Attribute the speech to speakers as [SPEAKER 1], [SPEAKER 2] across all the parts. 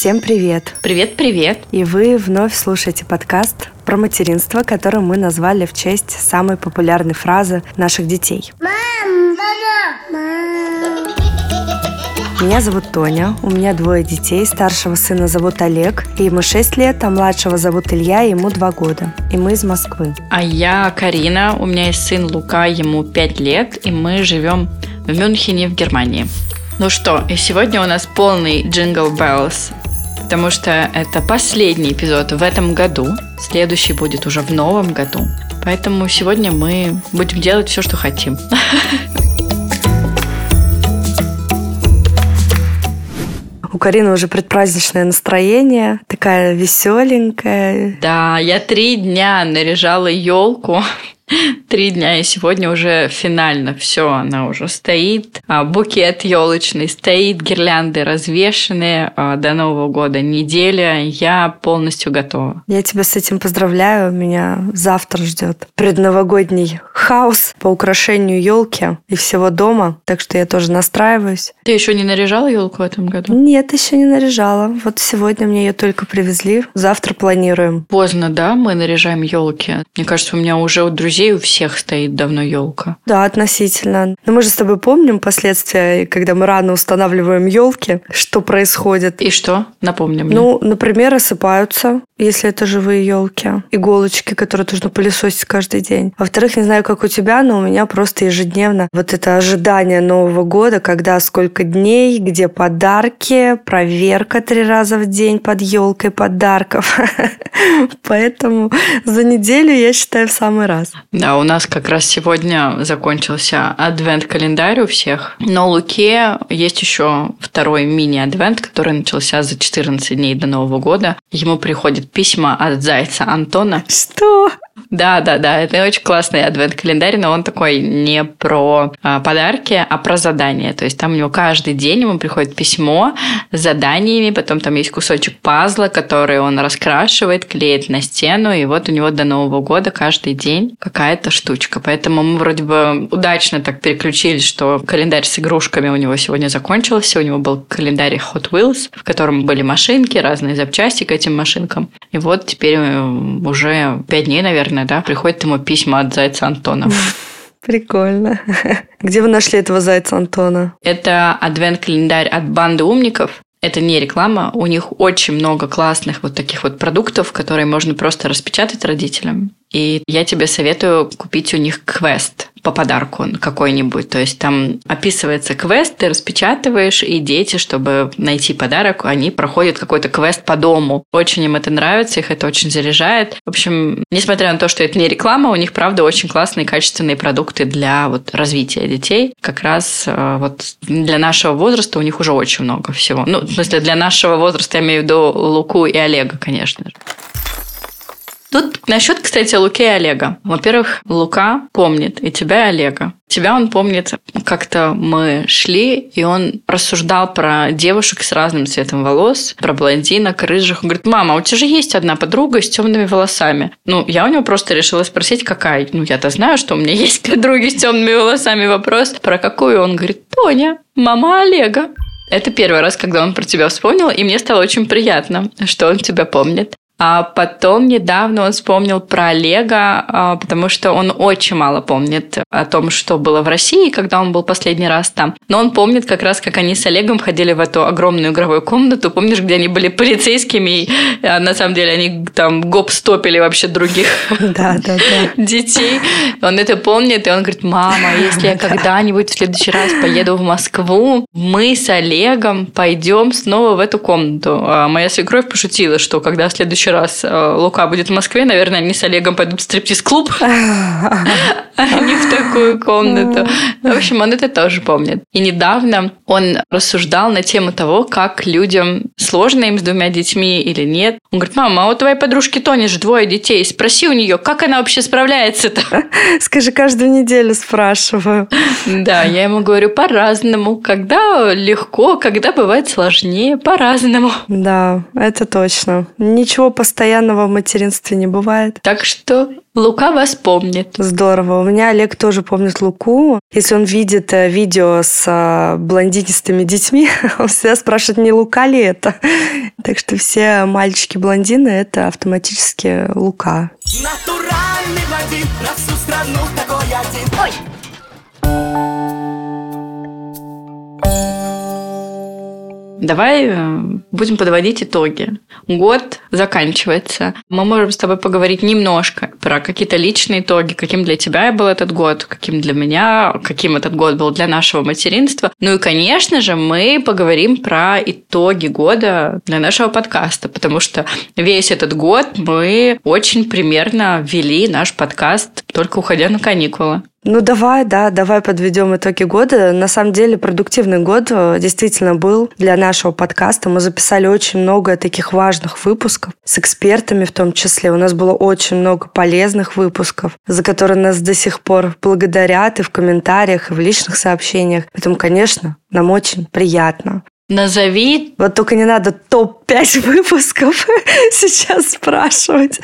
[SPEAKER 1] Всем привет!
[SPEAKER 2] Привет-привет!
[SPEAKER 1] И вы вновь слушаете подкаст про материнство, который мы назвали в честь самой популярной фразы наших детей. Мам! Мама! Мам! Меня зовут Тоня, у меня двое детей, старшего сына зовут Олег, ему 6 лет, а младшего зовут Илья, ему 2 года. И мы из Москвы.
[SPEAKER 2] А я Карина, у меня есть сын Лука, ему 5 лет, и мы живем в Мюнхене в Германии. Ну что, и сегодня у нас полный джингл Bells, потому что это последний эпизод в этом году. Следующий будет уже в новом году. Поэтому сегодня мы будем делать все, что хотим.
[SPEAKER 1] У Карины уже предпраздничное настроение, такая веселенькая.
[SPEAKER 2] Да, я три дня наряжала елку. Три дня, и сегодня уже финально все, она уже стоит. А, букет елочный стоит, гирлянды развешенные а, до Нового года. Неделя, я полностью готова.
[SPEAKER 1] Я тебя с этим поздравляю. Меня завтра ждет предновогодний хаос по украшению елки и всего дома. Так что я тоже настраиваюсь.
[SPEAKER 2] Ты еще не наряжала елку в этом году?
[SPEAKER 1] Нет, еще не наряжала. Вот сегодня мне ее только привезли. Завтра планируем.
[SPEAKER 2] Поздно, да, мы наряжаем елки. Мне кажется, у меня уже у друзей друзей у всех стоит давно елка.
[SPEAKER 1] Да, относительно. Но мы же с тобой помним последствия, когда мы рано устанавливаем елки, что происходит.
[SPEAKER 2] И что? Напомним.
[SPEAKER 1] Ну, например, осыпаются, если это живые елки, иголочки, которые нужно пылесосить каждый день. Во-вторых, не знаю, как у тебя, но у меня просто ежедневно вот это ожидание Нового года, когда сколько дней, где подарки, проверка три раза в день под елкой подарков. Поэтому за неделю я считаю в самый раз.
[SPEAKER 2] Да, у нас как раз сегодня закончился адвент-календарь у всех. Но у Луке есть еще второй мини-адвент, который начался за 14 дней до Нового года. Ему приходят письма от зайца Антона.
[SPEAKER 1] Что?
[SPEAKER 2] Да, да, да, это очень классный адвент-календарь, но он такой не про а, подарки, а про задания. То есть там у него каждый день ему приходит письмо с заданиями, потом там есть кусочек пазла, который он раскрашивает, клеит на стену, и вот у него до Нового года каждый день какая-то штучка. Поэтому мы вроде бы удачно так переключились, что календарь с игрушками у него сегодня закончился. У него был календарь Hot Wheels, в котором были машинки, разные запчасти к этим машинкам. И вот теперь э, уже пять дней, наверное, наверное, да, приходят ему письма от зайца Антона.
[SPEAKER 1] Прикольно. Где вы нашли этого зайца Антона?
[SPEAKER 2] Это адвент-календарь от банды умников. Это не реклама, у них очень много классных вот таких вот продуктов, которые можно просто распечатать родителям. И я тебе советую купить у них квест по подарку какой-нибудь. То есть там описывается квест, ты распечатываешь, и дети, чтобы найти подарок, они проходят какой-то квест по дому. Очень им это нравится, их это очень заряжает. В общем, несмотря на то, что это не реклама, у них, правда, очень классные качественные продукты для вот развития детей. Как раз э, вот для нашего возраста у них уже очень много всего. Ну, в смысле, для нашего возраста я имею в виду Луку и Олега, конечно же. Тут насчет, кстати, Луки и Олега. Во-первых, Лука помнит и тебя, и Олега. Тебя он помнит, как-то мы шли, и он рассуждал про девушек с разным цветом волос, про блондинок, рыжих. Он говорит, мама, у тебя же есть одна подруга с темными волосами. Ну, я у него просто решила спросить, какая. Ну, я-то знаю, что у меня есть подруги с темными волосами. Вопрос, про какую? Он говорит, Тоня, мама Олега. Это первый раз, когда он про тебя вспомнил, и мне стало очень приятно, что он тебя помнит. А потом недавно он вспомнил про Олега, а, потому что он очень мало помнит о том, что было в России, когда он был последний раз там. Но он помнит как раз, как они с Олегом ходили в эту огромную игровую комнату. Помнишь, где они были полицейскими, и а на самом деле они там гоп-стопили вообще других
[SPEAKER 1] да, да, да.
[SPEAKER 2] детей. Он это помнит, и он говорит, мама, если я когда-нибудь в следующий раз поеду в Москву, мы с Олегом пойдем снова в эту комнату. А моя свекровь пошутила, что когда в следующий следующий раз э, Лука будет в Москве, наверное, они с Олегом пойдут в стриптиз-клуб, а не в такую комнату. В общем, он это тоже помнит. И недавно он рассуждал на тему того, как людям сложно им с двумя детьми или нет. Он говорит, мама, а у твоей подружки Тони же двое детей. Спроси у нее, как она вообще справляется-то?
[SPEAKER 1] Скажи, каждую неделю спрашиваю.
[SPEAKER 2] Да, я ему говорю по-разному. Когда легко, когда бывает сложнее, по-разному.
[SPEAKER 1] Да, это точно. Ничего постоянного в материнстве не бывает.
[SPEAKER 2] Так что Лука вас помнит.
[SPEAKER 1] Здорово. У меня Олег тоже помнит Луку. Если он видит э, видео с э, блондинистыми детьми, он всегда спрашивает, не Лука ли это. Так что все мальчики-блондины – это автоматически Лука. Натуральный блондин,
[SPEAKER 2] Давай э, будем подводить итоги. Год заканчивается. Мы можем с тобой поговорить немножко про какие-то личные итоги, каким для тебя был этот год, каким для меня, каким этот год был для нашего материнства. Ну и, конечно же, мы поговорим про итоги года для нашего подкаста, потому что весь этот год мы очень примерно вели наш подкаст, только уходя на каникулы.
[SPEAKER 1] Ну давай, да, давай подведем итоги года. На самом деле продуктивный год э, действительно был для нашего подкаста. Мы записали очень много таких важных выпусков с экспертами в том числе. У нас было очень много полезных выпусков, за которые нас до сих пор благодарят и в комментариях, и в личных сообщениях. Поэтому, конечно, нам очень приятно.
[SPEAKER 2] Назови.
[SPEAKER 1] Вот только не надо топ-5 выпусков сейчас спрашивать.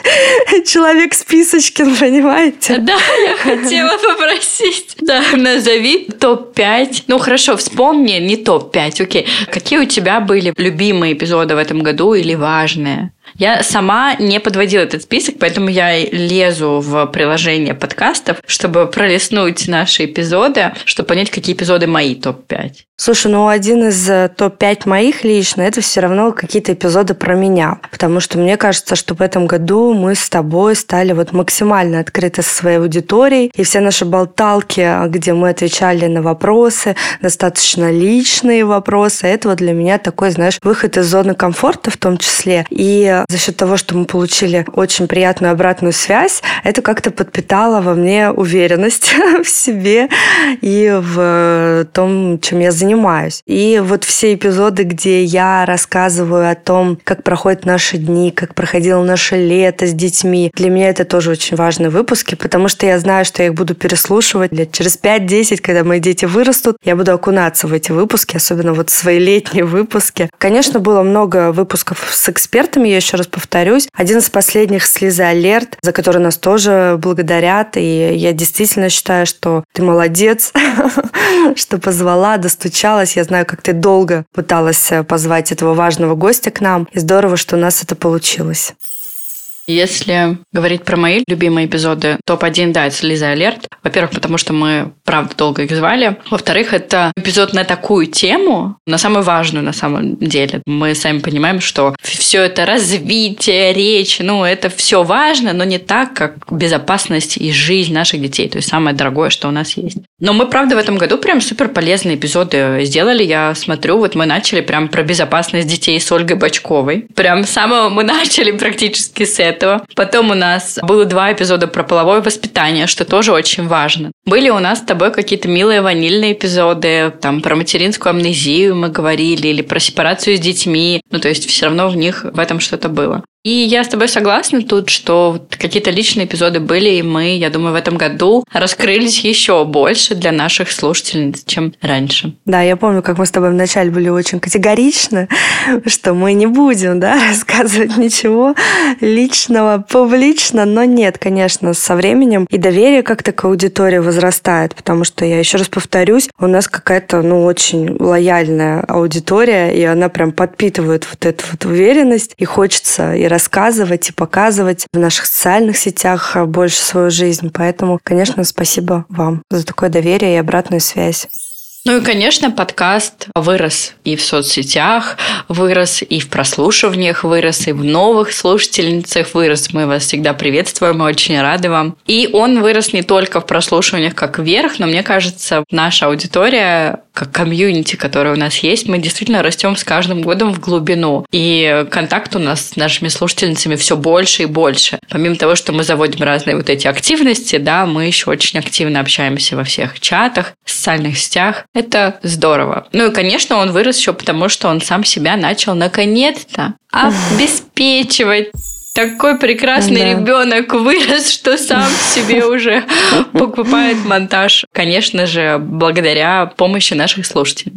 [SPEAKER 1] Человек списочкин, понимаете?
[SPEAKER 2] Да, я хотела попросить. Да, назови топ-5. Ну, хорошо, вспомни, не топ-5, окей. Какие у тебя были любимые эпизоды в этом году или важные? Я сама не подводила этот список, поэтому я лезу в приложение подкастов, чтобы пролистнуть наши эпизоды, чтобы понять, какие эпизоды мои топ-5.
[SPEAKER 1] Слушай, ну один из э, топ-5 моих лично, это все равно какие-то эпизоды про меня. Потому что мне кажется, что в этом году мы с тобой стали вот максимально открыты со своей аудиторией. И все наши болталки, где мы отвечали на вопросы, достаточно личные вопросы, это вот для меня такой, знаешь, выход из зоны комфорта в том числе. И за счет того, что мы получили очень приятную обратную связь, это как-то подпитало во мне уверенность в себе и в том, чем я занимаюсь. И вот все эпизоды, где я рассказываю о том, как проходят наши дни, как проходило наше лето с детьми, для меня это тоже очень важные выпуски, потому что я знаю, что я их буду переслушивать лет через 5-10, когда мои дети вырастут, я буду окунаться в эти выпуски, особенно вот свои летние выпуски. Конечно, было много выпусков с экспертами, я еще раз повторюсь. Один из последних «Слезы Алерт», за который нас тоже благодарят. И я действительно считаю, что ты молодец, что позвала, достучалась. Я знаю, как ты долго пыталась позвать этого важного гостя к нам. И здорово, что у нас это получилось.
[SPEAKER 2] Если говорить про мои любимые эпизоды, топ-1, да, это Лиза Алерт. Во-первых, потому что мы, правда, долго их звали. Во-вторых, это эпизод на такую тему, на самую важную на самом деле. Мы сами понимаем, что все это развитие, речь, ну, это все важно, но не так, как безопасность и жизнь наших детей. То есть самое дорогое, что у нас есть. Но мы, правда, в этом году прям супер полезные эпизоды сделали. Я смотрю, вот мы начали прям про безопасность детей с Ольгой Бачковой. Прям с самого мы начали практически с этого этого. Потом у нас было два эпизода про половое воспитание, что тоже очень важно. Были у нас с тобой какие-то милые ванильные эпизоды, там про материнскую амнезию мы говорили, или про сепарацию с детьми. Ну, то есть все равно в них в этом что-то было. И я с тобой согласна тут, что какие-то личные эпизоды были, и мы, я думаю, в этом году раскрылись еще больше для наших слушательниц, чем раньше.
[SPEAKER 1] Да, я помню, как мы с тобой вначале были очень категоричны, что мы не будем да, рассказывать ничего личного публично, но нет, конечно, со временем и доверие как-то к аудитории возрастает, потому что, я еще раз повторюсь, у нас какая-то, ну, очень лояльная аудитория, и она прям подпитывает вот эту вот уверенность, и хочется и рассказывать и показывать в наших социальных сетях больше свою жизнь. Поэтому, конечно, спасибо вам за такое доверие и обратную связь.
[SPEAKER 2] Ну и, конечно, подкаст вырос и в соцсетях, вырос и в прослушиваниях, вырос и в новых слушательницах, вырос. Мы вас всегда приветствуем, мы очень рады вам. И он вырос не только в прослушиваниях как вверх, но мне кажется, наша аудитория как комьюнити, которое у нас есть, мы действительно растем с каждым годом в глубину. И контакт у нас с нашими слушательницами все больше и больше. Помимо того, что мы заводим разные вот эти активности, да, мы еще очень активно общаемся во всех чатах, социальных сетях. Это здорово. Ну и, конечно, он вырос еще потому, что он сам себя начал наконец-то обеспечивать такой прекрасный да. ребенок вырос, что сам себе уже покупает монтаж. Конечно же, благодаря помощи наших слушателей.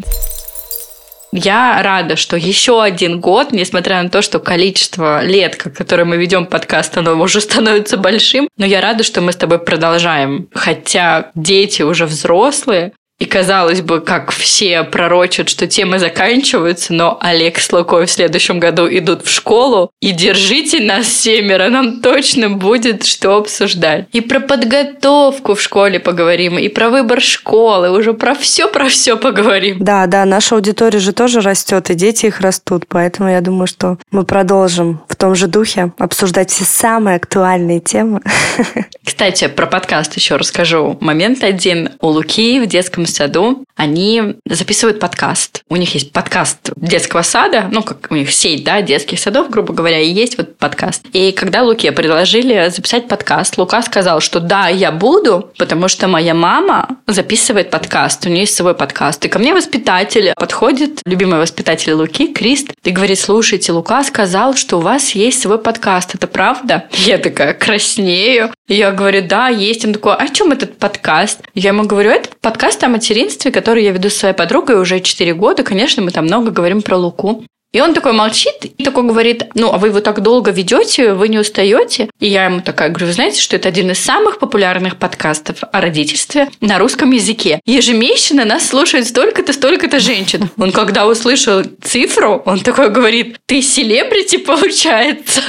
[SPEAKER 2] Я рада, что еще один год, несмотря на то, что количество лет, которое мы ведем подкаст, оно уже становится большим, но я рада, что мы с тобой продолжаем. Хотя дети уже взрослые, и казалось бы, как все пророчат, что темы заканчиваются, но Олег с Лукой в следующем году идут в школу, и держите нас семеро, нам точно будет что обсуждать. И про подготовку в школе поговорим, и про выбор школы, уже про все, про все поговорим.
[SPEAKER 1] Да, да, наша аудитория же тоже растет, и дети их растут, поэтому я думаю, что мы продолжим в том же духе обсуждать все самые актуальные темы.
[SPEAKER 2] Кстати, про подкаст еще расскажу. Момент один. У Луки в детском саду они записывают подкаст. У них есть подкаст детского сада, ну, как у них сеть, да, детских садов, грубо говоря, и есть вот подкаст. И когда Луке предложили записать подкаст, Лука сказал, что да, я буду, потому что моя мама записывает подкаст, у нее есть свой подкаст. И ко мне воспитатель подходит, любимый воспитатель Луки, Крист, и говорит, слушайте, Лука сказал, что у вас есть свой подкаст, это правда? Я такая краснею. Я говорю, да, есть. Он такой, «А о чем этот подкаст? Я ему говорю, это подкаст о материнстве, который я веду с своей подругой уже 4 года. Конечно, мы там много говорим про Луку. И он такой молчит и такой говорит, ну, а вы его так долго ведете, вы не устаете? И я ему такая говорю, вы знаете, что это один из самых популярных подкастов о родительстве на русском языке. Ежемесячно нас слушает столько-то, столько-то женщин. Он когда услышал цифру, он такой говорит, ты селебрити получается?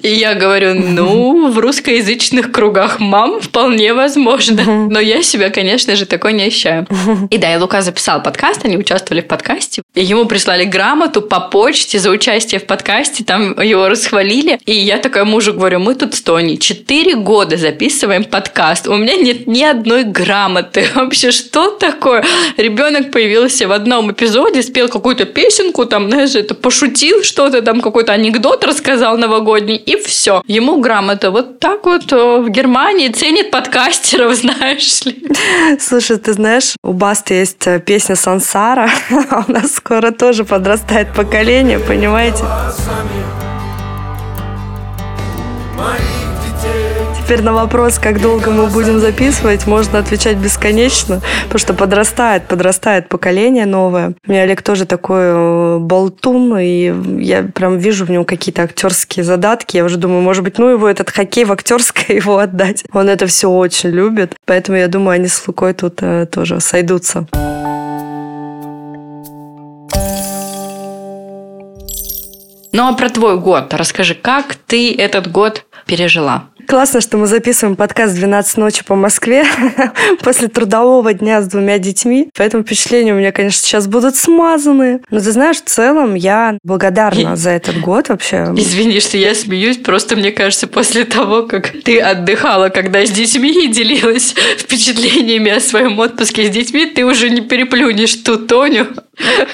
[SPEAKER 2] И я говорю, ну, в русскоязычных кругах мам вполне возможно. Но я себя, конечно же, такой не ощущаю. И да, и Лука записал подкаст, они участвовали в подкасте. И ему прислали грамоту по почте за участие в подкасте, там его расхвалили. И я такая мужу говорю, мы тут с Тони 4 года записываем подкаст, у меня нет ни одной грамоты. Вообще, что такое? Ребенок появился в одном эпизоде, спел какую-то песенку, там, знаешь, это пошутил что-то, там какой-то анекдот рассказал новогодний, и все. Ему грамота. Вот так вот э, в Германии ценят подкастеров, знаешь ли.
[SPEAKER 1] Слушай, ты знаешь, у Басты есть э, песня «Сансара», у нас скоро тоже подрастает поколение поколения, понимаете? Теперь на вопрос, как долго мы будем записывать, можно отвечать бесконечно, потому что подрастает, подрастает поколение новое. У меня Олег тоже такой э, болтун, и я прям вижу в нем какие-то актерские задатки. Я уже думаю, может быть, ну его этот хоккей в актерское его отдать. Он это все очень любит, поэтому я думаю, они с Лукой тут э, тоже сойдутся.
[SPEAKER 2] Ну а про твой год расскажи, как ты этот год пережила?
[SPEAKER 1] Классно, что мы записываем подкаст 12 ночи по Москве после трудового дня с двумя детьми. Поэтому впечатления у меня, конечно, сейчас будут смазаны. Но ты знаешь, в целом я благодарна за этот год вообще.
[SPEAKER 2] Извини, что я смеюсь. Просто мне кажется, после того, как ты отдыхала, когда с детьми и делилась впечатлениями о своем отпуске с детьми, ты уже не переплюнешь ту Тоню.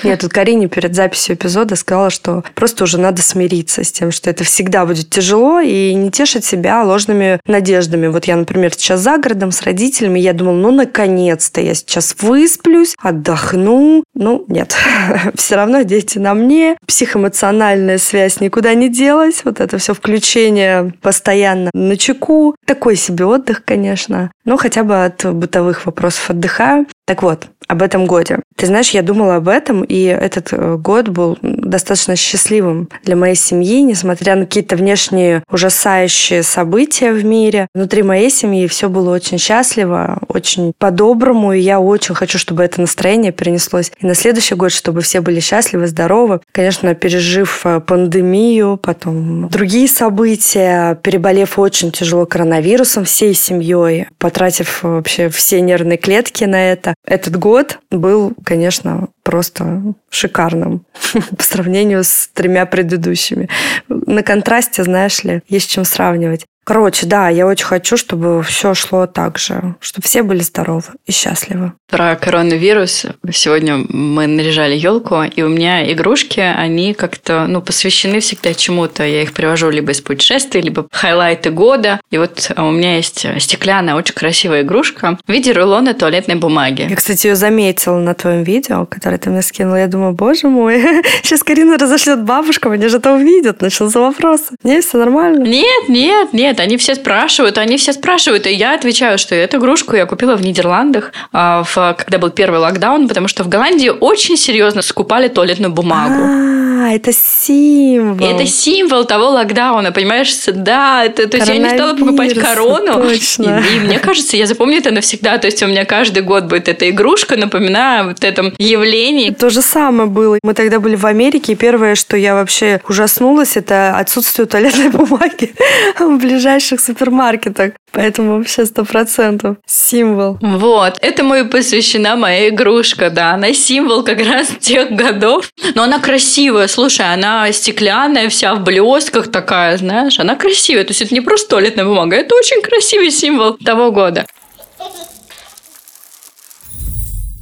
[SPEAKER 1] Нет, тут Карине перед записью эпизода сказала, что просто уже надо смириться с тем, что это всегда будет тяжело и не тешить себя ложь ложными надеждами. Вот я, например, сейчас за городом с родителями, я думала, ну, наконец-то я сейчас высплюсь, отдохну. Ну, нет. Все равно дети на мне. Психоэмоциональная связь никуда не делась. Вот это все включение постоянно на чеку. Такой себе отдых, конечно. Но хотя бы от бытовых вопросов отдыхаю. Так вот, об этом годе. Ты знаешь, я думала об этом, и этот э, год был достаточно счастливым для моей семьи, несмотря на какие-то внешние ужасающие события в мире. Внутри моей семьи все было очень счастливо, очень по-доброму, и я очень хочу, чтобы это настроение перенеслось и на следующий год, чтобы все были счастливы, здоровы. Конечно, пережив э, пандемию, потом другие события, переболев очень тяжело коронавирусом всей семьей, потратив вообще все нервные клетки на это, этот год год был, конечно, просто шикарным по сравнению с тремя предыдущими. На контрасте, знаешь ли, есть чем сравнивать. Короче, да, я очень хочу, чтобы все шло так же, чтобы все были здоровы и счастливы.
[SPEAKER 2] Про коронавирус. Сегодня мы наряжали елку, и у меня игрушки, они как-то ну, посвящены всегда чему-то. Я их привожу либо из путешествий, либо хайлайты года. И вот у меня есть стеклянная, очень красивая игрушка в виде рулона туалетной бумаги.
[SPEAKER 1] Я, кстати, ее заметила на твоем видео, которое ты мне скинула. Я думаю, боже мой, сейчас Карина разошлет бабушкам, они же это увидят. Начал за вопросы. Не, все нормально?
[SPEAKER 2] Нет, нет, нет нет, они все спрашивают, они все спрашивают, и я отвечаю, что эту игрушку я купила в Нидерландах, а, в, когда был первый локдаун, потому что в Голландии очень серьезно скупали туалетную бумагу.
[SPEAKER 1] А, это символ.
[SPEAKER 2] Это символ того локдауна, понимаешь? Да, это, то есть я не стала покупать корону.
[SPEAKER 1] Точно.
[SPEAKER 2] И, и мне кажется, я запомню это навсегда. То есть у меня каждый год будет эта игрушка, напоминая вот этом явлении.
[SPEAKER 1] То же самое было. Мы тогда были в Америке, и первое, что я вообще ужаснулась, это отсутствие туалетной бумаги в ближайших супермаркетах. Поэтому вообще сто процентов символ.
[SPEAKER 2] Вот, этому и посвящена моя игрушка, да. Она символ как раз тех годов. Но она красивая, слушай, она стеклянная, вся в блестках такая, знаешь. Она красивая. То есть это не просто туалетная бумага, это очень красивый символ того года.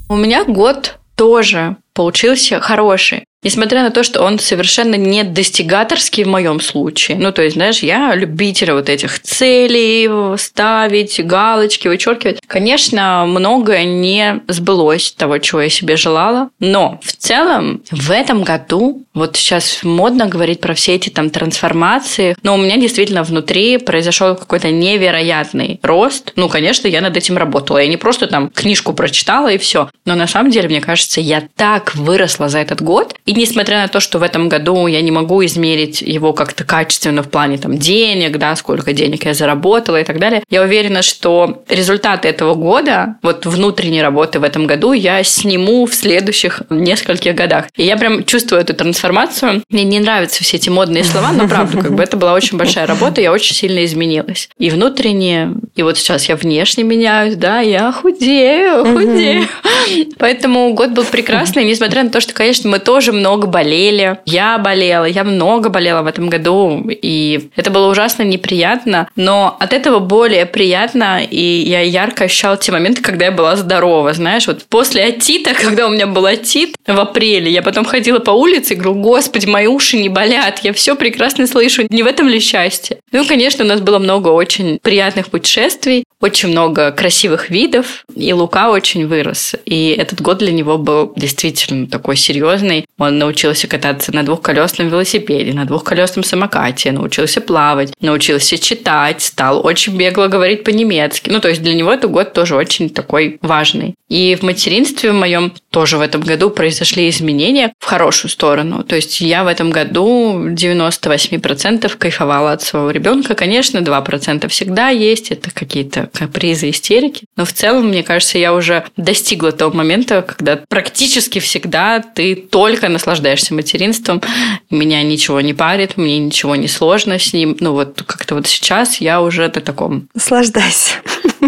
[SPEAKER 2] У меня год тоже получился хороший. Несмотря на то, что он совершенно не достигаторский в моем случае. Ну, то есть, знаешь, я любитель вот этих целей ставить, галочки, вычеркивать. Конечно, многое не сбылось того, чего я себе желала. Но в целом в этом году, вот сейчас модно говорить про все эти там трансформации, но у меня действительно внутри произошел какой-то невероятный рост. Ну, конечно, я над этим работала. Я не просто там книжку прочитала и все. Но на самом деле, мне кажется, я так выросла за этот год. И несмотря на то, что в этом году я не могу измерить его как-то качественно в плане там денег, да, сколько денег я заработала и так далее, я уверена, что результаты этого года, вот внутренней работы в этом году я сниму в следующих нескольких годах. И я прям чувствую эту трансформацию. Мне не нравятся все эти модные слова, но правда, как бы это была очень большая работа, я очень сильно изменилась. И внутренне, и вот сейчас я внешне меняюсь, да, я худею, худею. Поэтому год был прекрасный, несмотря на то, что, конечно, мы тоже много болели. Я болела, я много болела в этом году, и это было ужасно неприятно, но от этого более приятно, и я ярко ощущала те моменты, когда я была здорова, знаешь, вот после отита, когда у меня был отит в апреле, я потом ходила по улице и говорю, господи, мои уши не болят, я все прекрасно слышу, не в этом ли счастье? Ну, конечно, у нас было много очень приятных путешествий, очень много красивых видов, и Лука очень вырос, и этот год для него был действительно такой серьезный, он научился кататься на двухколесном велосипеде, на двухколесном самокате, научился плавать, научился читать, стал очень бегло говорить по-немецки. Ну, то есть для него этот год тоже очень такой важный. И в материнстве в моем тоже в этом году произошли изменения в хорошую сторону. То есть я в этом году 98% кайфовала от своего ребенка. Конечно, 2% всегда есть, это какие-то капризы, истерики. Но в целом, мне кажется, я уже достигла того момента, когда практически всегда ты только наслаждаешься материнством. Меня ничего не парит, мне ничего не сложно с ним. Ну вот как-то вот сейчас я уже на таком...
[SPEAKER 1] Наслаждайся.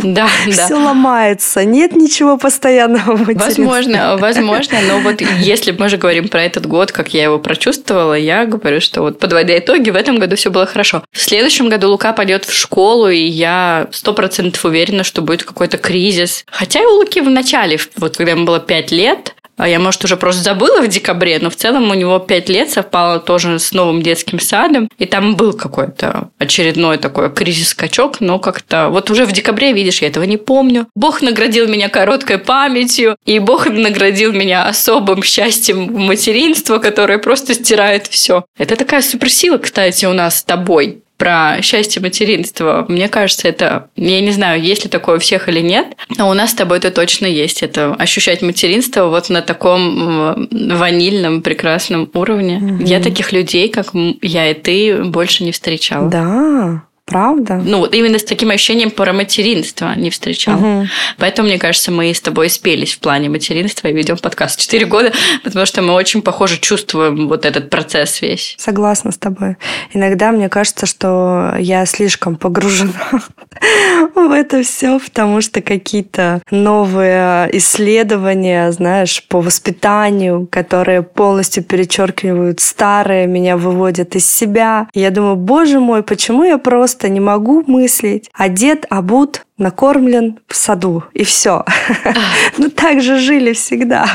[SPEAKER 2] Да, да.
[SPEAKER 1] Все ломается. Нет ничего постоянного в
[SPEAKER 2] Возможно, возможно. Но вот если мы же говорим про этот год, как я его прочувствовала, я говорю, что вот подводя итоги, в этом году все было хорошо. В следующем году Лука пойдет в школу, и я сто процентов уверена, что будет какой-то кризис. Хотя и у Луки в начале, вот когда ему было пять лет, а я, может, уже просто забыла в декабре, но в целом у него 5 лет совпало тоже с новым детским садом, и там был какой-то очередной такой кризис-скачок, но как-то вот уже в декабре, видишь, я этого не помню. Бог наградил меня короткой памятью, и Бог наградил меня особым счастьем материнства, которое просто стирает все. Это такая суперсила, кстати, у нас с тобой про счастье материнства. Мне кажется, это... Я не знаю, есть ли такое у всех или нет, но у нас с тобой это точно есть. Это ощущать материнство вот на таком ванильном, прекрасном уровне. Угу. Я таких людей, как я и ты, больше не встречала.
[SPEAKER 1] Да. Правда?
[SPEAKER 2] Ну, вот именно с таким ощущением про материнство не встречал. Угу. Поэтому, мне кажется, мы с тобой спелись в плане материнства и ведем подкаст 4 года, потому что мы очень похоже чувствуем вот этот процесс весь.
[SPEAKER 1] Согласна с тобой. Иногда мне кажется, что я слишком погружена в это все, потому что какие-то новые исследования, знаешь, по воспитанию, которые полностью перечеркивают старые, меня выводят из себя. я думаю, боже мой, почему я просто просто не могу мыслить. Одет, обут, накормлен в саду, и все. Ну так же жили всегда.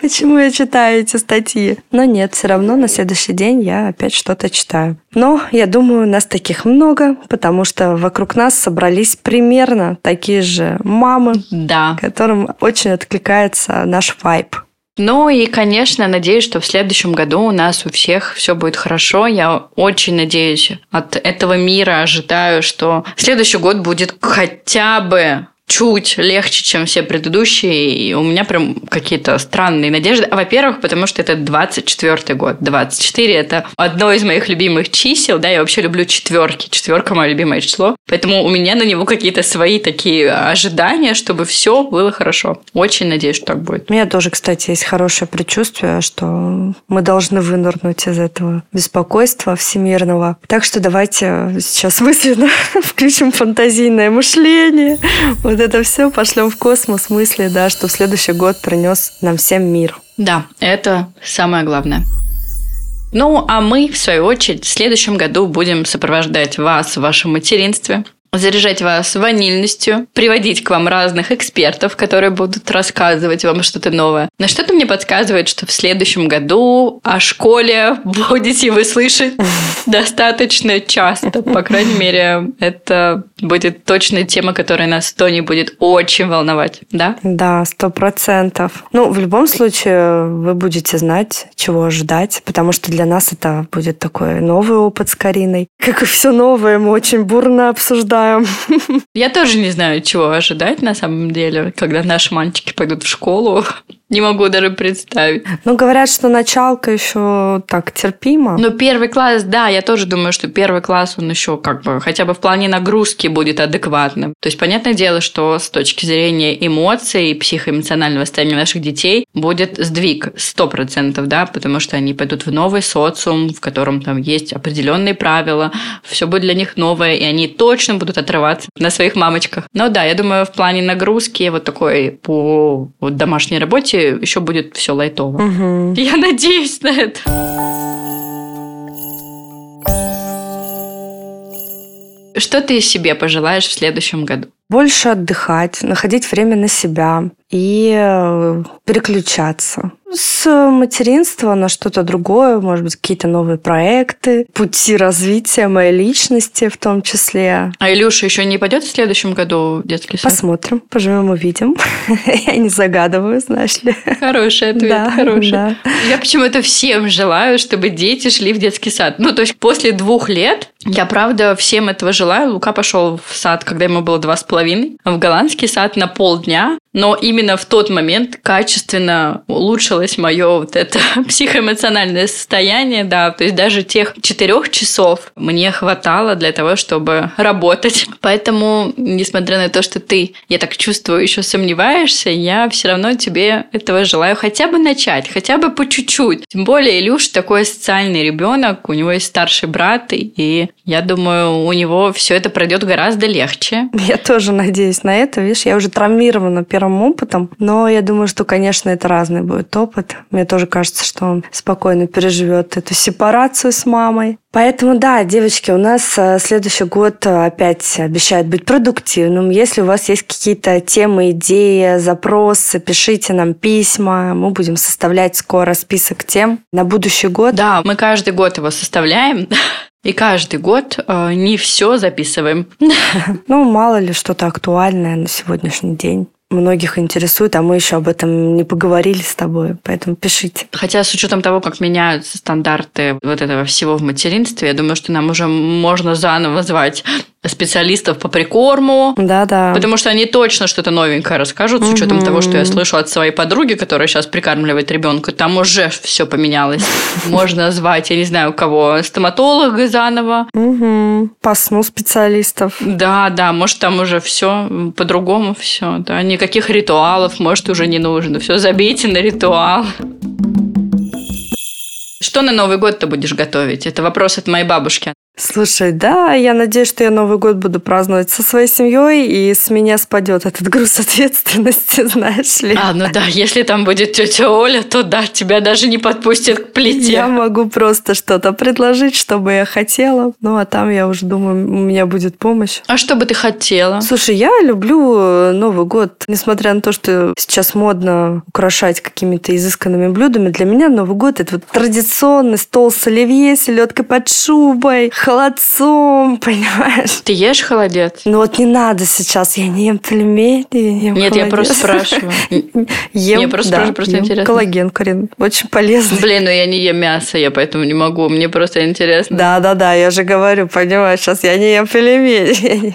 [SPEAKER 1] Почему я читаю эти статьи? Но нет, все равно на следующий день я опять что-то читаю. Но я думаю, нас таких много, потому что вокруг нас собрались примерно такие же мамы,
[SPEAKER 2] да.
[SPEAKER 1] которым очень откликается наш вайб.
[SPEAKER 2] Ну и, конечно, надеюсь, что в следующем году у нас у всех все будет хорошо. Я очень надеюсь от этого мира, ожидаю, что следующий год будет хотя бы чуть легче, чем все предыдущие, и у меня прям какие-то странные надежды. А, во-первых, потому что это 24 год. 24 – это одно из моих любимых чисел, да, я вообще люблю четверки. Четверка – мое любимое число. Поэтому у меня на него какие-то свои такие ожидания, чтобы все было хорошо. Очень надеюсь, что так будет.
[SPEAKER 1] У меня тоже, кстати, есть хорошее предчувствие, что мы должны вынырнуть из этого беспокойства всемирного. Так что давайте сейчас мысленно включим фантазийное мышление. Вот вот это все пошлем в космос мысли, да, что в следующий год принес нам всем мир.
[SPEAKER 2] Да, это самое главное. Ну, а мы, в свою очередь, в следующем году будем сопровождать вас в вашем материнстве, заряжать вас ванильностью, приводить к вам разных экспертов, которые будут рассказывать вам что-то новое. Но что-то мне подсказывает, что в следующем году о школе будете вы слышать достаточно часто. По крайней мере, это будет точно тема, которая нас Тони будет очень волновать, да?
[SPEAKER 1] Да, сто процентов. Ну, в любом случае, вы будете знать, чего ожидать, потому что для нас это будет такой новый опыт с Кариной. Как и все новое, мы очень бурно обсуждаем знаем.
[SPEAKER 2] Я тоже не знаю, чего ожидать на самом деле, когда наши мальчики пойдут в школу. Не могу даже представить.
[SPEAKER 1] Ну, говорят, что началка еще так терпимо.
[SPEAKER 2] Ну, первый класс, да, я тоже думаю, что первый класс, он еще как бы хотя бы в плане нагрузки будет адекватным. То есть, понятное дело, что с точки зрения эмоций и психоэмоционального состояния наших детей будет сдвиг 100%, да, потому что они пойдут в новый социум, в котором там есть определенные правила, все будет для них новое, и они точно будут отрываться на своих мамочках. Но да, я думаю, в плане нагрузки вот такой по вот, домашней работе еще будет все лайтово. Угу. Я надеюсь на это. Что ты себе пожелаешь в следующем году?
[SPEAKER 1] Больше отдыхать, находить время на себя и э, переключаться с материнства на что-то другое, может быть, какие-то новые проекты, пути развития моей личности в том числе.
[SPEAKER 2] А Илюша еще не пойдет в следующем году в детский сад?
[SPEAKER 1] Посмотрим, поживем, увидим. Я не загадываю, знаешь ли.
[SPEAKER 2] Хороший ответ, да, хороший. Да. Я почему-то всем желаю, чтобы дети шли в детский сад. Ну, то есть после двух лет я, правда, всем этого желаю. Лука пошел в сад, когда ему было два с половиной, в голландский сад на полдня. Но именно в тот момент качественно улучшилось мое вот это психоэмоциональное состояние, да, то есть даже тех четырех часов мне хватало для того, чтобы работать. Поэтому, несмотря на то, что ты, я так чувствую, еще сомневаешься, я все равно тебе этого желаю хотя бы начать, хотя бы по чуть-чуть. Тем более Илюш такой социальный ребенок, у него есть старший брат, и я думаю, у него все это пройдет гораздо легче.
[SPEAKER 1] Я тоже надеюсь на это. Видишь, я уже травмирована первым опытом, но я думаю, что, конечно, это разный будет опыт. Мне тоже кажется, что он спокойно переживет эту сепарацию с мамой. Поэтому, да, девочки, у нас э, следующий год опять обещает быть продуктивным. Если у вас есть какие-то темы, идеи, запросы, пишите нам письма. Мы будем составлять скоро список тем на будущий год.
[SPEAKER 2] Да, мы каждый год его составляем. И каждый год э, не все записываем.
[SPEAKER 1] Ну, мало ли что-то актуальное на сегодняшний день многих интересует, а мы еще об этом не поговорили с тобой, поэтому пишите.
[SPEAKER 2] Хотя с учетом того, как меняются стандарты вот этого всего в материнстве, я думаю, что нам уже можно заново звать специалистов по прикорму.
[SPEAKER 1] Да, да.
[SPEAKER 2] Потому что они точно что-то новенькое расскажут, с учетом угу. того, что я слышу от своей подруги, которая сейчас прикармливает ребенка. Там уже все поменялось. Можно звать, я не знаю, у кого, стоматолога заново.
[SPEAKER 1] Угу. По сну специалистов.
[SPEAKER 2] Да, да, может, там уже все по-другому все. Да, никаких ритуалов, может, уже не нужно. Все забейте на ритуал. Что на Новый год ты будешь готовить? Это вопрос от моей бабушки.
[SPEAKER 1] Слушай, да, я надеюсь, что я Новый год буду праздновать со своей семьей, и с меня спадет этот груз ответственности, знаешь ли.
[SPEAKER 2] А, ну да, если там будет тетя Оля, то да, тебя даже не подпустят к плите.
[SPEAKER 1] Я могу просто что-то предложить, что бы я хотела. Ну, а там я уже думаю, у меня будет помощь.
[SPEAKER 2] А что бы ты хотела?
[SPEAKER 1] Слушай, я люблю э, Новый год, несмотря на то, что сейчас модно украшать какими-то изысканными блюдами. Для меня Новый год – это вот традиционный стол с оливье, селедкой под шубой, холодцом, понимаешь?
[SPEAKER 2] Ты ешь холодец?
[SPEAKER 1] Ну вот не надо сейчас, я не ем пельмени, не ем
[SPEAKER 2] Нет,
[SPEAKER 1] холодец.
[SPEAKER 2] я просто спрашиваю.
[SPEAKER 1] Ем,
[SPEAKER 2] Я просто
[SPEAKER 1] да,
[SPEAKER 2] спрашиваю, просто
[SPEAKER 1] ем
[SPEAKER 2] интересно.
[SPEAKER 1] Коллаген, Карин, очень полезный.
[SPEAKER 2] Блин, ну я не ем мясо, я поэтому не могу. Мне просто интересно.
[SPEAKER 1] Да, да, да, я же говорю, понимаешь, сейчас я не ем пельмени.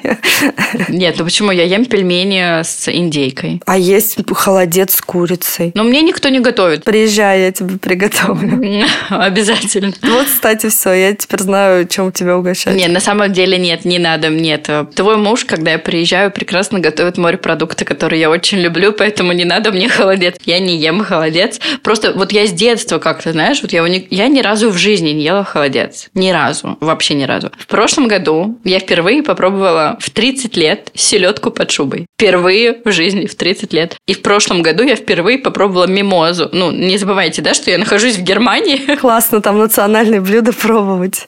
[SPEAKER 2] Нет, ну почему? Я ем пельмени с индейкой.
[SPEAKER 1] А есть холодец с курицей.
[SPEAKER 2] Но мне никто не готовит.
[SPEAKER 1] Приезжай, я тебе приготовлю.
[SPEAKER 2] Обязательно.
[SPEAKER 1] Вот, кстати, все, я теперь знаю, чем тебя угощать.
[SPEAKER 2] Нет, на самом деле нет, не надо мне этого. Твой муж, когда я приезжаю, прекрасно готовит морепродукты, которые я очень люблю, поэтому не надо мне холодец. Я не ем холодец. Просто вот я с детства как-то, знаешь, вот я, его ни, я ни разу в жизни не ела холодец. Ни разу. Вообще ни разу. В прошлом году я впервые попробовала в 30 лет селедку под шубой. Впервые в жизни в 30 лет. И в прошлом году я впервые попробовала мимозу. Ну, не забывайте, да, что я нахожусь в Германии.
[SPEAKER 1] Классно там национальные блюда пробовать.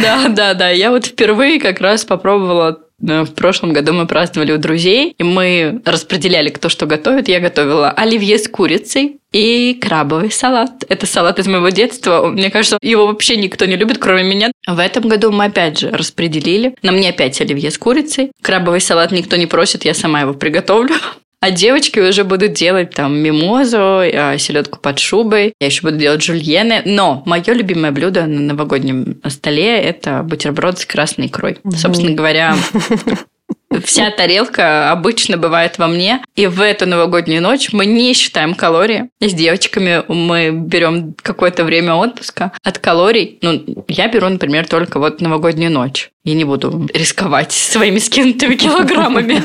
[SPEAKER 2] Да, да, да. Я вот впервые как раз попробовала э, в прошлом году мы праздновали у друзей, и мы распределяли, кто что готовит. Я готовила оливье с курицей и крабовый салат. Это салат из моего детства. Мне кажется, его вообще никто не любит, кроме меня. В этом году мы опять же распределили. На мне опять оливье с курицей. Крабовый салат никто не просит, я сама его приготовлю. А девочки уже будут делать там мимозу, э, селедку под шубой. Я еще буду делать жульены. Но мое любимое блюдо на новогоднем столе – это бутерброд с красной икрой. Собственно говоря, Вся тарелка обычно бывает во мне. И в эту новогоднюю ночь мы не считаем калории. С девочками мы берем какое-то время отпуска от калорий. Ну, я беру, например, только вот новогоднюю ночь. Я не буду рисковать своими скинутыми килограммами.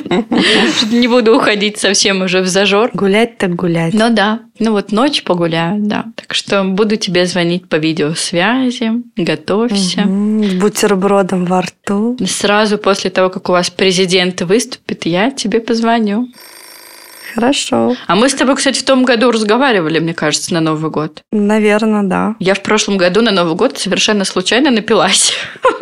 [SPEAKER 2] Не буду уходить совсем уже в зажор.
[SPEAKER 1] Гулять так гулять.
[SPEAKER 2] Ну да, ну вот ночь погуляю, да. Так что буду тебе звонить по видеосвязи, готовься.
[SPEAKER 1] С бутербродом во рту.
[SPEAKER 2] Сразу после того, как у вас президент выступит, я тебе позвоню.
[SPEAKER 1] Хорошо.
[SPEAKER 2] А мы с тобой, кстати, в том году разговаривали, мне кажется, на Новый год.
[SPEAKER 1] Наверное, да.
[SPEAKER 2] Я в прошлом году на Новый год совершенно случайно напилась.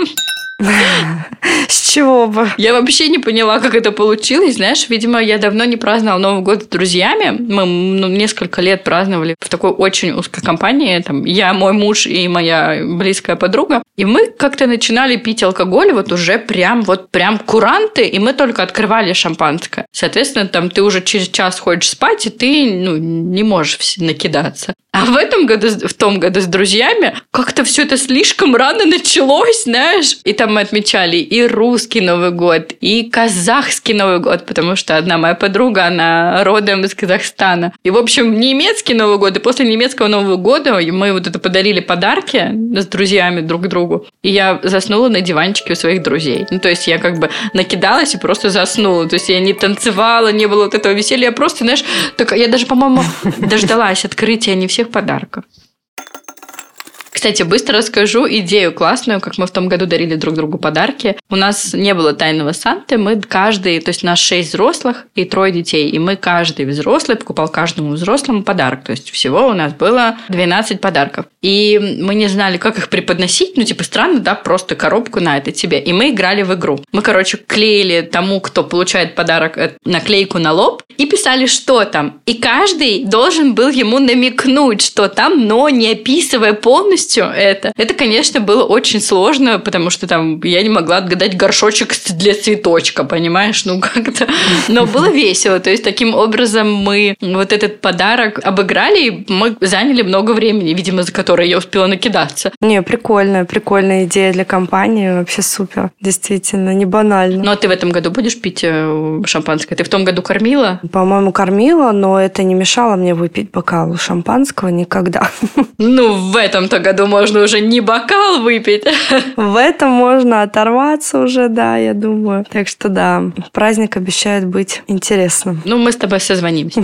[SPEAKER 1] С чего бы?
[SPEAKER 2] Я вообще не поняла, как это получилось. Знаешь, видимо, я давно не праздновала Новый год с друзьями. Мы ну, несколько лет праздновали в такой очень узкой компании. Там, я, мой муж и моя близкая подруга. И мы как-то начинали пить алкоголь вот уже прям вот прям куранты, и мы только открывали шампанское. Соответственно, там ты уже через час ходишь спать, и ты ну, не можешь накидаться. А в этом году, в том году с друзьями как-то все это слишком рано началось, знаешь. И там мы отмечали и русский Новый год, и казахский Новый год, потому что одна моя подруга, она родом из Казахстана. И, в общем, немецкий Новый год, и после немецкого Нового года мы вот это подарили подарки с друзьями друг другу. И я заснула на диванчике у своих друзей. Ну, то есть я как бы накидалась и просто заснула. То есть я не танцевала, не было вот этого веселья. Я просто, знаешь, так, я даже, по-моему, дождалась открытия не всех подарков. Кстати, быстро расскажу идею классную, как мы в том году дарили друг другу подарки. У нас не было тайного Санты, мы каждый, то есть у нас шесть взрослых и трое детей, и мы каждый взрослый покупал каждому взрослому подарок. То есть всего у нас было 12 подарков. И мы не знали, как их преподносить. Ну, типа, странно, да, просто коробку на это тебе. И мы играли в игру. Мы, короче, клеили тому, кто получает подарок, э, наклейку на лоб и писали, что там. И каждый должен был ему намекнуть, что там, но не описывая полностью это. Это, конечно, было очень сложно, потому что там я не могла отгадать горшочек для цветочка, понимаешь? Ну, как-то... Но было весело. То есть, таким образом мы вот этот подарок обыграли, и мы заняли много времени, видимо, за которое я успела накидаться.
[SPEAKER 1] Не, прикольная, прикольная идея для компании. Вообще супер. Действительно, не банально.
[SPEAKER 2] Ну, а ты в этом году будешь пить э, шампанское? Ты в том году кормила?
[SPEAKER 1] По-моему, кормила, но это не мешало мне выпить бокал шампанского никогда.
[SPEAKER 2] Ну, в этом-то году можно уже не бокал выпить.
[SPEAKER 1] В этом можно оторваться уже, да, я думаю. Так что да, праздник обещает быть интересным.
[SPEAKER 2] Ну, мы с тобой созвонимся.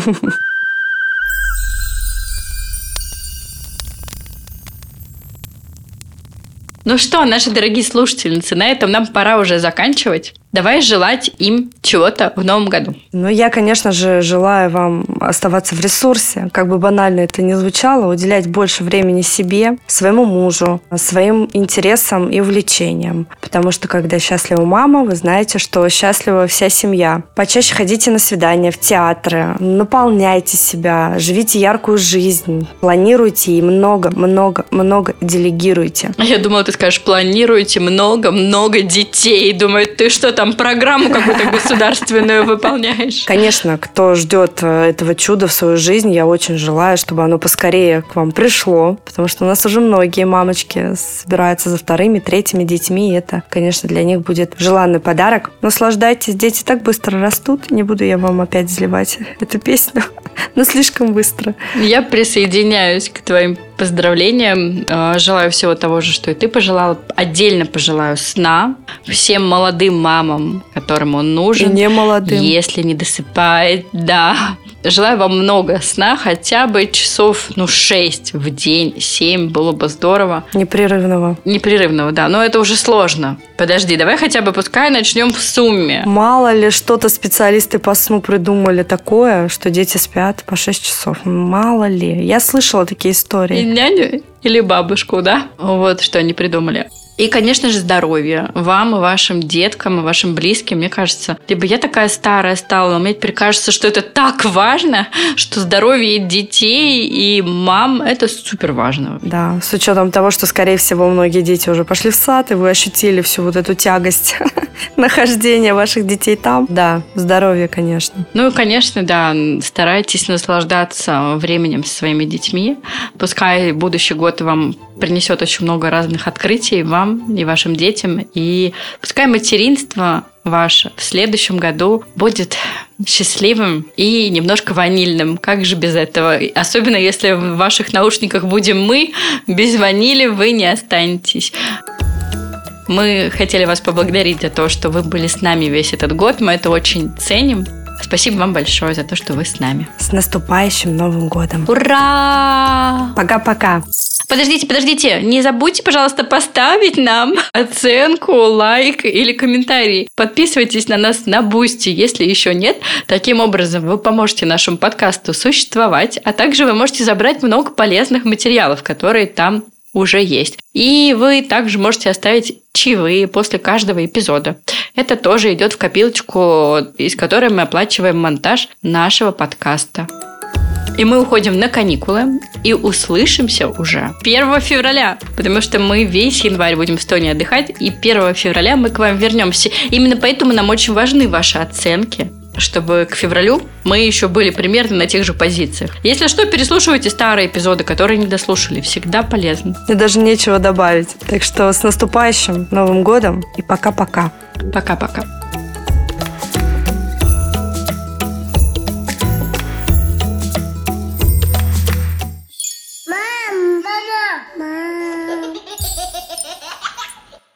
[SPEAKER 2] Ну что, наши дорогие слушательницы, на этом нам пора уже заканчивать. Давай желать им чего-то в новом году.
[SPEAKER 1] Ну, я, конечно же, желаю вам оставаться в ресурсе, как бы банально это ни звучало, уделять больше времени себе, своему мужу, своим интересам и увлечениям. Потому что, когда счастлива мама, вы знаете, что счастлива вся семья. Почаще ходите на свидания, в театры, наполняйте себя, живите яркую жизнь, планируйте и много-много-много делегируйте.
[SPEAKER 2] Я думала, ты скажешь, планируйте много-много детей. Думаю, ты что там программу какую-то государственную выполняешь.
[SPEAKER 1] Конечно, кто ждет э, этого чуда в свою жизнь, я очень желаю, чтобы оно поскорее к вам пришло, потому что у нас уже многие мамочки собираются за вторыми, третьими детьми, и это, конечно, для них будет желанный подарок. Наслаждайтесь, дети так быстро растут, не буду я вам опять заливать эту песню, но слишком быстро.
[SPEAKER 2] Я присоединяюсь к твоим поздравлениям. Э, желаю всего того же, что и ты пожелала. Отдельно пожелаю сна всем молодым мамам, которым он нужен.
[SPEAKER 1] И не молодым.
[SPEAKER 2] Если не досыпает, да. Желаю вам много сна, хотя бы часов, ну, 6 в день, 7, было бы здорово.
[SPEAKER 1] Непрерывного.
[SPEAKER 2] Непрерывного, да, но это уже сложно. Подожди, давай хотя бы пускай начнем в сумме.
[SPEAKER 1] Мало ли что-то специалисты по сну придумали такое, что дети спят по 6 часов. Мало ли. Я слышала такие истории.
[SPEAKER 2] И няню или бабушку, да? Вот что они придумали. И, конечно же, здоровье вам и вашим деткам, и вашим близким. Мне кажется, либо я такая старая стала, но мне теперь кажется, что это так важно, что здоровье детей и мам – это супер важно.
[SPEAKER 1] Да, с учетом того, что, скорее всего, многие дети уже пошли в сад, и вы ощутили всю вот эту тягость нахождения ваших детей там. Да, здоровье, конечно.
[SPEAKER 2] Ну и, конечно, да, старайтесь наслаждаться временем со своими детьми. Пускай будущий год вам принесет очень много разных открытий вам и вашим детям. И пускай материнство ваше в следующем году будет счастливым и немножко ванильным. Как же без этого? Особенно если в ваших наушниках будем мы, без ванили вы не останетесь. Мы хотели вас поблагодарить за то, что вы были с нами весь этот год. Мы это очень ценим. Спасибо вам большое за то, что вы с нами.
[SPEAKER 1] С наступающим Новым годом.
[SPEAKER 2] Ура!
[SPEAKER 1] Пока-пока.
[SPEAKER 2] Подождите, подождите, не забудьте, пожалуйста, поставить нам оценку, лайк или комментарий. Подписывайтесь на нас на Бусти, если еще нет. Таким образом, вы поможете нашему подкасту существовать, а также вы можете забрать много полезных материалов, которые там уже есть. И вы также можете оставить чаевые после каждого эпизода. Это тоже идет в копилочку, из которой мы оплачиваем монтаж нашего подкаста. И мы уходим на каникулы и услышимся уже 1 февраля, потому что мы весь январь будем в Эстонии отдыхать, и 1 февраля мы к вам вернемся. Именно поэтому нам очень важны ваши оценки, чтобы к февралю мы еще были примерно на тех же позициях. Если что, переслушивайте старые эпизоды, которые не дослушали. Всегда полезно.
[SPEAKER 1] Мне даже нечего добавить. Так что с наступающим Новым годом и пока-пока.
[SPEAKER 2] Пока-пока.